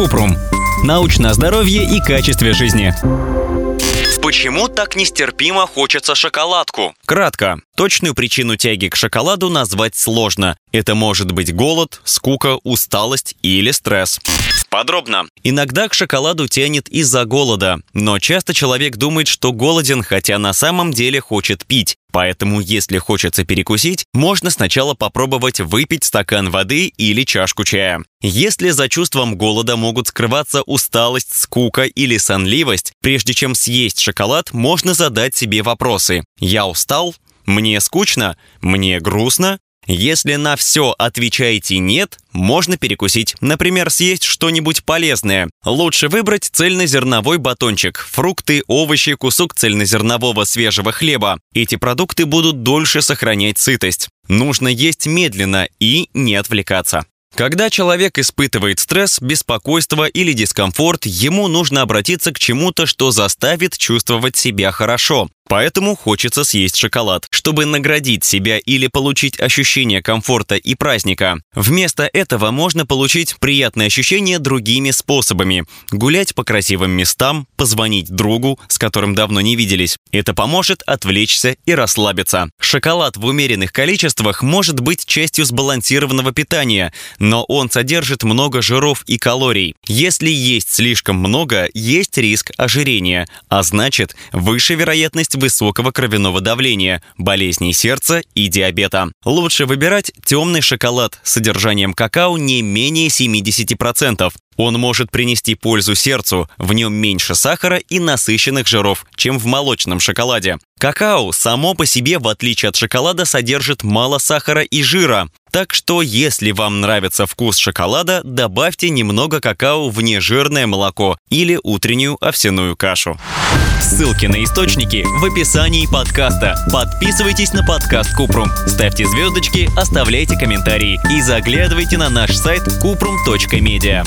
Купрум. Научное здоровье и качестве жизни. Почему так нестерпимо хочется шоколадку? Кратко. Точную причину тяги к шоколаду назвать сложно. Это может быть голод, скука, усталость или стресс. Подробно. Иногда к шоколаду тянет из-за голода, но часто человек думает, что голоден, хотя на самом деле хочет пить. Поэтому, если хочется перекусить, можно сначала попробовать выпить стакан воды или чашку чая. Если за чувством голода могут скрываться усталость, скука или сонливость, прежде чем съесть шоколад, можно задать себе вопросы. «Я устал?» «Мне скучно?» «Мне грустно?» Если на все отвечаете «нет», можно перекусить. Например, съесть что-нибудь полезное. Лучше выбрать цельнозерновой батончик, фрукты, овощи, кусок цельнозернового свежего хлеба. Эти продукты будут дольше сохранять сытость. Нужно есть медленно и не отвлекаться. Когда человек испытывает стресс, беспокойство или дискомфорт, ему нужно обратиться к чему-то, что заставит чувствовать себя хорошо. Поэтому хочется съесть шоколад, чтобы наградить себя или получить ощущение комфорта и праздника. Вместо этого можно получить приятные ощущения другими способами. Гулять по красивым местам, позвонить другу, с которым давно не виделись. Это поможет отвлечься и расслабиться. Шоколад в умеренных количествах может быть частью сбалансированного питания, но он содержит много жиров и калорий. Если есть слишком много, есть риск ожирения, а значит, выше вероятность высокого кровяного давления, болезней сердца и диабета. Лучше выбирать темный шоколад с содержанием какао не менее 70%. Он может принести пользу сердцу, в нем меньше сахара и насыщенных жиров, чем в молочном шоколаде. Какао само по себе, в отличие от шоколада, содержит мало сахара и жира. Так что, если вам нравится вкус шоколада, добавьте немного какао в нежирное молоко или утреннюю овсяную кашу. Ссылки на источники в описании подкаста. Подписывайтесь на подкаст Купрум, ставьте звездочки, оставляйте комментарии и заглядывайте на наш сайт kuprum.media.